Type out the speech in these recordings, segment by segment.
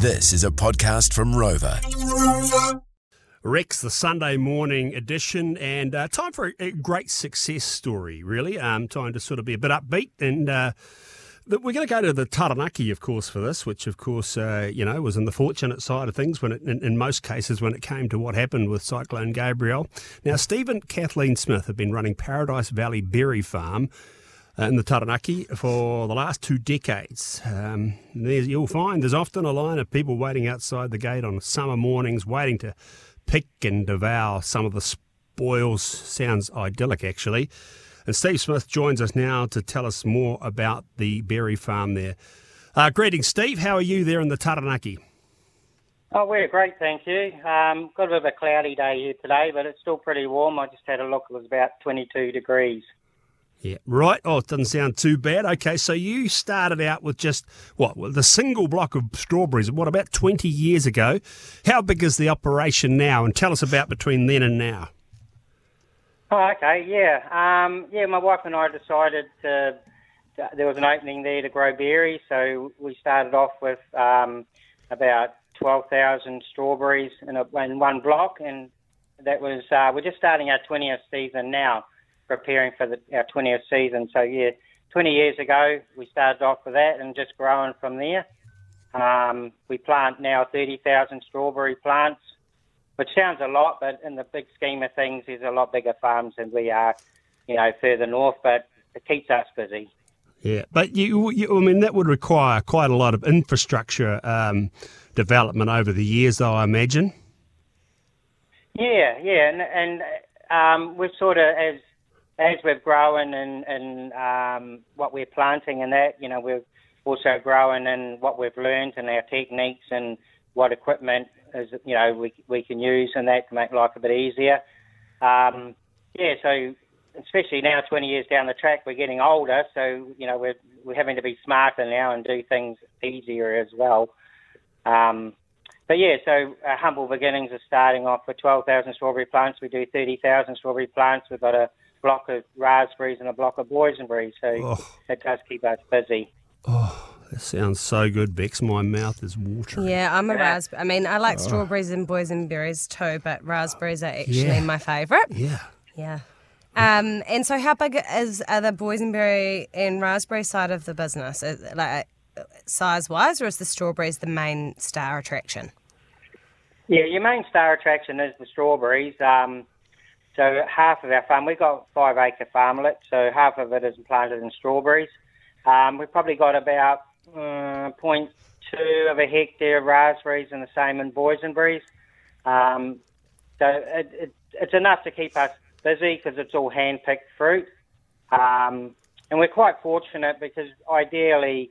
This is a podcast from Rova. Rex, the Sunday morning edition, and uh, time for a, a, great success story, really. Um, time to sort of be a bit upbeat. And uh, we're going to go to the Taranaki, of course, for this, which, of course, uh, you know, was in the fortunate side of things when it, in, in, most cases when it came to what happened with Cyclone Gabrielle. Now, Stephen Kathleen Smith have been running Paradise Valley Berry Farm in the Taranaki for the last two decades. Um, you'll find there's often a line of people waiting outside the gate on summer mornings, waiting to pick and devour some of the spoils. Sounds idyllic, actually. And Steve Smith joins us now to tell us more about the berry farm there. Uh, greetings, Steve. How are you there in the Taranaki? Oh, we're great, thank you. Um, got a bit of a cloudy day here today, but it's still pretty warm. I just had a look; it was about 22 degrees. Yeah, right. Oh, it doesn't sound too bad. Okay, so you started out with just what the single block of strawberries. What about twenty years ago? How big is the operation now? And tell us about between then and now. Oh, okay. Yeah, um, yeah. My wife and I decided to, There was an opening there to grow berries, so we started off with um, about twelve thousand strawberries in, a, in one block, and that was uh, we're just starting our twentieth season now preparing for the, our 20th season. So yeah, 20 years ago we started off with that and just growing from there. Um, we plant now 30,000 strawberry plants, which sounds a lot, but in the big scheme of things, there's a lot bigger farms than we are, you know, further north. But it keeps us busy. Yeah, but you, you I mean, that would require quite a lot of infrastructure um, development over the years, though I imagine. Yeah, yeah, and, and um, we've sort of, as as we've grown and um, what we're planting and that, you know, we've also grown in what we've learned and our techniques and what equipment is, you know, we we can use and that to make life a bit easier. Um, yeah, so especially now, 20 years down the track, we're getting older, so you know we're we're having to be smarter now and do things easier as well. Um, but yeah, so our humble beginnings are starting off with 12,000 strawberry plants. We do 30,000 strawberry plants. We've got a block of raspberries and a block of boysenberries. So oh. it does keep us busy. Oh, that sounds so good, Bex. My mouth is watering. Yeah, I'm a raspberry. I mean, I like oh. strawberries and boysenberries too, but raspberries are actually yeah. my favourite. Yeah. Yeah. Um, and so, how big is are the boysenberry and raspberry side of the business, like size wise, or is the strawberries the main star attraction? Yeah, your main star attraction is the strawberries. Um, so half of our farm, we've got five acre farmlet, so half of it is planted in strawberries. Um, we've probably got about uh, 0.2 of a hectare of raspberries and the same in boysenberries. Um, so it, it, it's enough to keep us busy because it's all hand-picked fruit. Um, and we're quite fortunate because ideally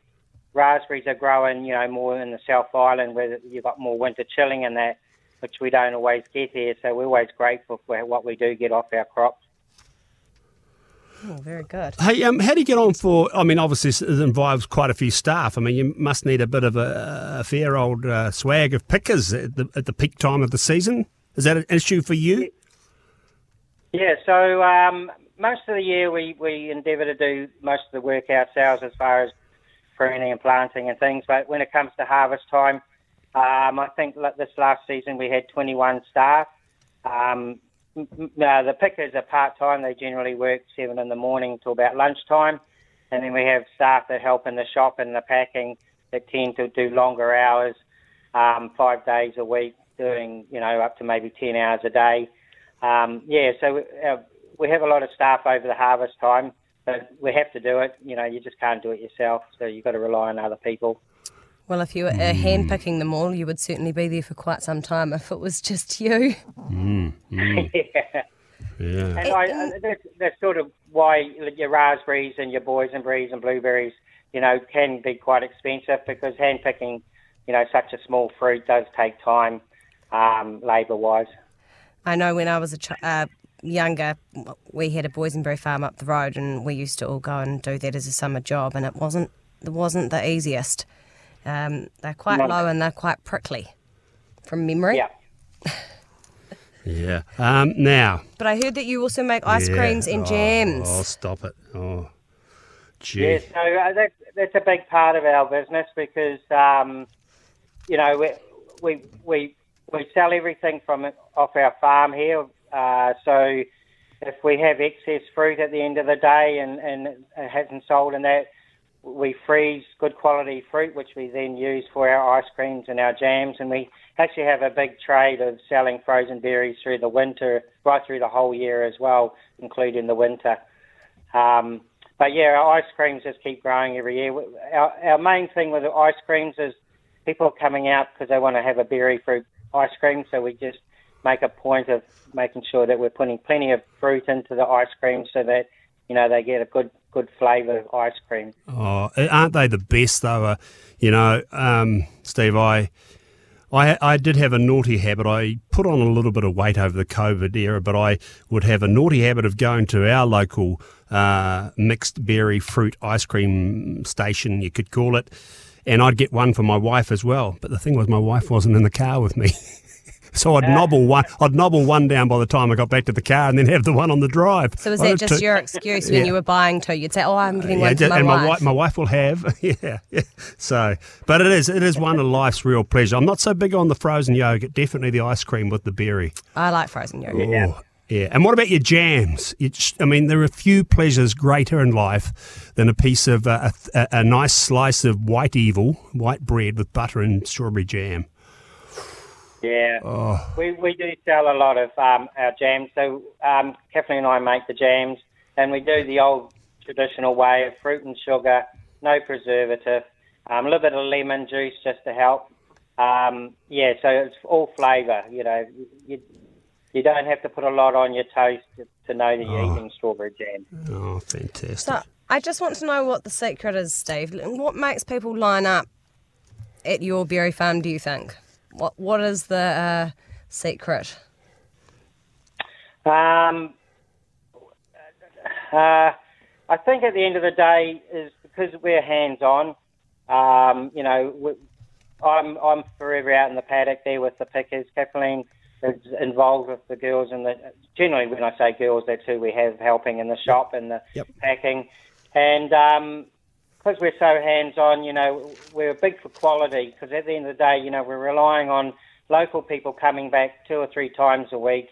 raspberries are growing, you know, more in the South Island where you've got more winter chilling and that which we don't always get here. So we're always grateful for what we do get off our crops. Oh, very good. Hey, um, how do you get on for? I mean, obviously, it involves quite a few staff. I mean, you must need a bit of a, a fair old uh, swag of pickers at the, at the peak time of the season. Is that an issue for you? Yeah. So um, most of the year, we we endeavour to do most of the work ourselves as far as pruning and planting and things. But when it comes to harvest time, um, I think this last season we had 21 staff. Um, uh, the pickers are part time. They generally work seven in the morning till about lunchtime, and then we have staff that help in the shop and the packing that tend to do longer hours, um, five days a week, doing you know up to maybe 10 hours a day. Um, yeah, so we, uh, we have a lot of staff over the harvest time, but we have to do it. You know, you just can't do it yourself, so you've got to rely on other people. Well, if you were mm. handpicking them all, you would certainly be there for quite some time if it was just you. Mm. Mm. yeah. Yeah. And I, that's, that's sort of why your raspberries and your boysenberries and blueberries, you know, can be quite expensive because handpicking, you know, such a small fruit does take time, um, labour-wise. I know when I was a ch- uh, younger, we had a boysenberry farm up the road, and we used to all go and do that as a summer job, and it wasn't it wasn't the easiest. Um, they're quite low and they're quite prickly from memory. Yeah. yeah. Um, now. But I heard that you also make ice yeah. creams and oh, jams. Oh, stop it. Oh, gee. Yeah, so uh, that's, that's a big part of our business because um, you know, we, we we we sell everything from off our farm here. Uh, so if we have excess fruit at the end of the day and and it hasn't sold in that, we freeze good quality fruit, which we then use for our ice creams and our jams. And we actually have a big trade of selling frozen berries through the winter, right through the whole year as well, including the winter. Um, but yeah, our ice creams just keep growing every year. Our, our main thing with the ice creams is people are coming out because they want to have a berry fruit ice cream. So we just make a point of making sure that we're putting plenty of fruit into the ice cream so that you know they get a good good flavour of ice cream. Oh, aren't they the best though? Uh, you know, um, Steve, I. I, I did have a naughty habit. I put on a little bit of weight over the COVID era, but I would have a naughty habit of going to our local uh, mixed berry fruit ice cream station, you could call it, and I'd get one for my wife as well. But the thing was, my wife wasn't in the car with me. So I'd nobble one. I'd nobble one down by the time I got back to the car, and then have the one on the drive. So was that just your excuse when Yeah. you were buying two? You'd say, "Oh, I'm getting Yeah, one for my and wife." my wife, my wife will have, yeah, yeah. So, but it is, it is one of life's real pleasure. I'm not so big on the frozen yogurt. Definitely the ice cream with the berry. I like frozen yogurt. Oh, yeah. And what about your jams? It's, I mean, there are few pleasures greater in life than a piece of uh, a, a nice slice of white evil, white bread with butter and strawberry jam. Yeah, Oh. we we do sell a lot of um, our jams. So um, Kathleen and I make the jams, and we do the old traditional way of fruit and sugar, no preservative, um, a little bit of lemon juice just to help. Um, yeah, so it's all flavour. You know, you you don't have to put a lot on your toast to, to know that you're eating strawberry jam. Oh, fantastic. So I just want to know what the secret is, Steve. What makes people line up at your berry farm? Do you think? What What is the uh, secret? Um, uh, I think at the end of the day is because we're hands on. Um, you know, we, I'm I'm forever out in the paddock there with the pickers. Kathleen is involved with the girls and the generally when I say girls, that's who we have helping in the shop and the Yep. packing. And um, because we're so hands on, you know, we're big for quality because at the end of the day, you know, we're relying on local people coming back two or three times a week.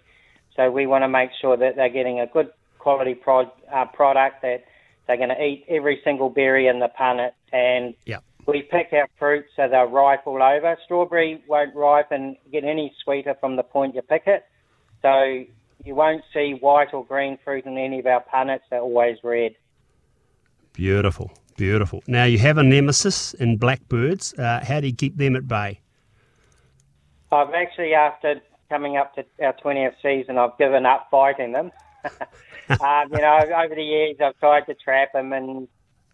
So we want to make sure that they're getting a good quality prod, uh, product that they're going to eat every single berry in the punnet. And Yep. we pick our fruit so they're ripe all over. Strawberry won't ripen, get any sweeter from the point you pick it. So you won't see white or green fruit in any of our punnets. They're always red. Beautiful, beautiful. Now you have a nemesis in blackbirds. Uh, how do you keep them at bay? I've actually, after coming up to our 20th season, I've given up fighting them. um, you know, over the years, I've tried to trap them and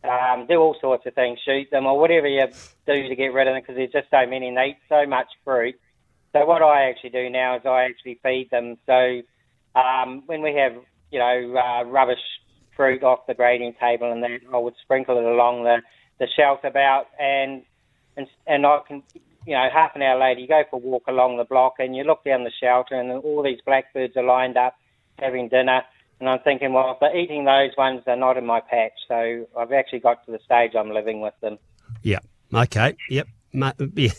um, do all sorts of things, shoot them or whatever you do to get rid of them because there's just so many and they eat so much fruit. So what I actually do now is I actually feed them. So um, when we have, you know, uh, rubbish fruit off the grading table and then I would sprinkle it along the, the shelf about and, and and I can you know, half an hour later, you go for a walk along the block and you look down the shelter and all these blackbirds are lined up having dinner. And I'm thinking, well, if they're eating those ones, they're not in my patch. So I've actually got to the stage I'm living with them. Yeah. Okay. Yep. You-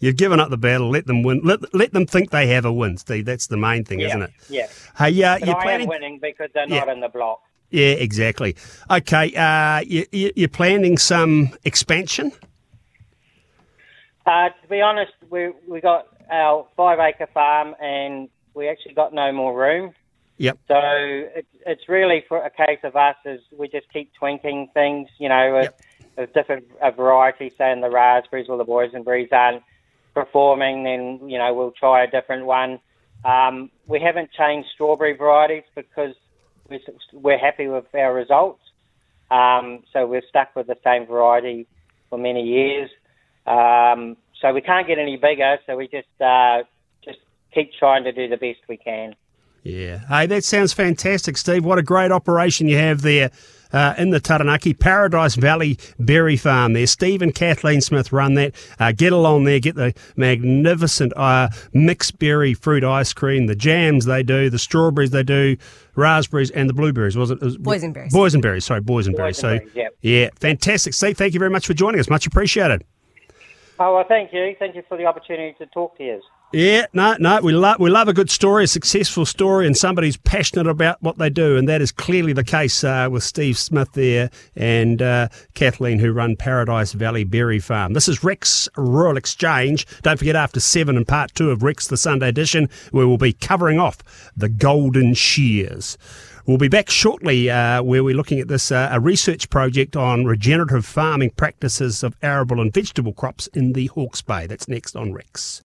You've given up the battle. Let them win. Let, let them think they have a win, Steve. That's the main thing, isn't it? Yeah. Hey, uh, you're I planning. am winning because they're Yeah. not in the block. Yeah, exactly. Okay. Uh, you, you're planning some expansion. Uh, to be honest, we we got our five acre farm and we actually got no more room. Yep. So it's it's really for a case of us is we just keep twinking things, you know, with, with different a variety, saying the raspberries or the boysenberries aren't performing, then you know we'll try a different one. Um, we haven't changed strawberry varieties because we're, happy with our results. Um, so we're stuck with the same variety for many years. Um, so we can't get any bigger, so we just uh, just keep trying to do the best we can. Yeah. Hey, that sounds fantastic, Steve. What a great operation you have there uh, in the Taranaki Paradise Valley Berry Farm there. Steve and Kathleen Smith run that. Uh, get along there, get the magnificent uh, mixed berry fruit ice cream, the jams they do, the strawberries they do, raspberries and the blueberries. Was it? it was, Boysenberries. Boysenberries, sorry, boysenberries. So, Boysenberries, yep. yeah, fantastic. Steve, thank you very much for joining us. Much appreciated. Oh, well, thank you. Thank you for the opportunity to talk to you. Yeah, no, no, we love we love a good story, a successful story, and somebody who's passionate about what they do, and that is clearly the case uh, with Steve Smith there and uh, Kathleen, who run Paradise Valley Berry Farm. This is Rex Rural Exchange. Don't forget after seven and part two of Rex the Sunday edition, we will be covering off the golden shears. We'll be back shortly uh, where we're looking at this uh, a research project on regenerative farming practices of arable and vegetable crops in the Hawke's Bay. That's next on Rex.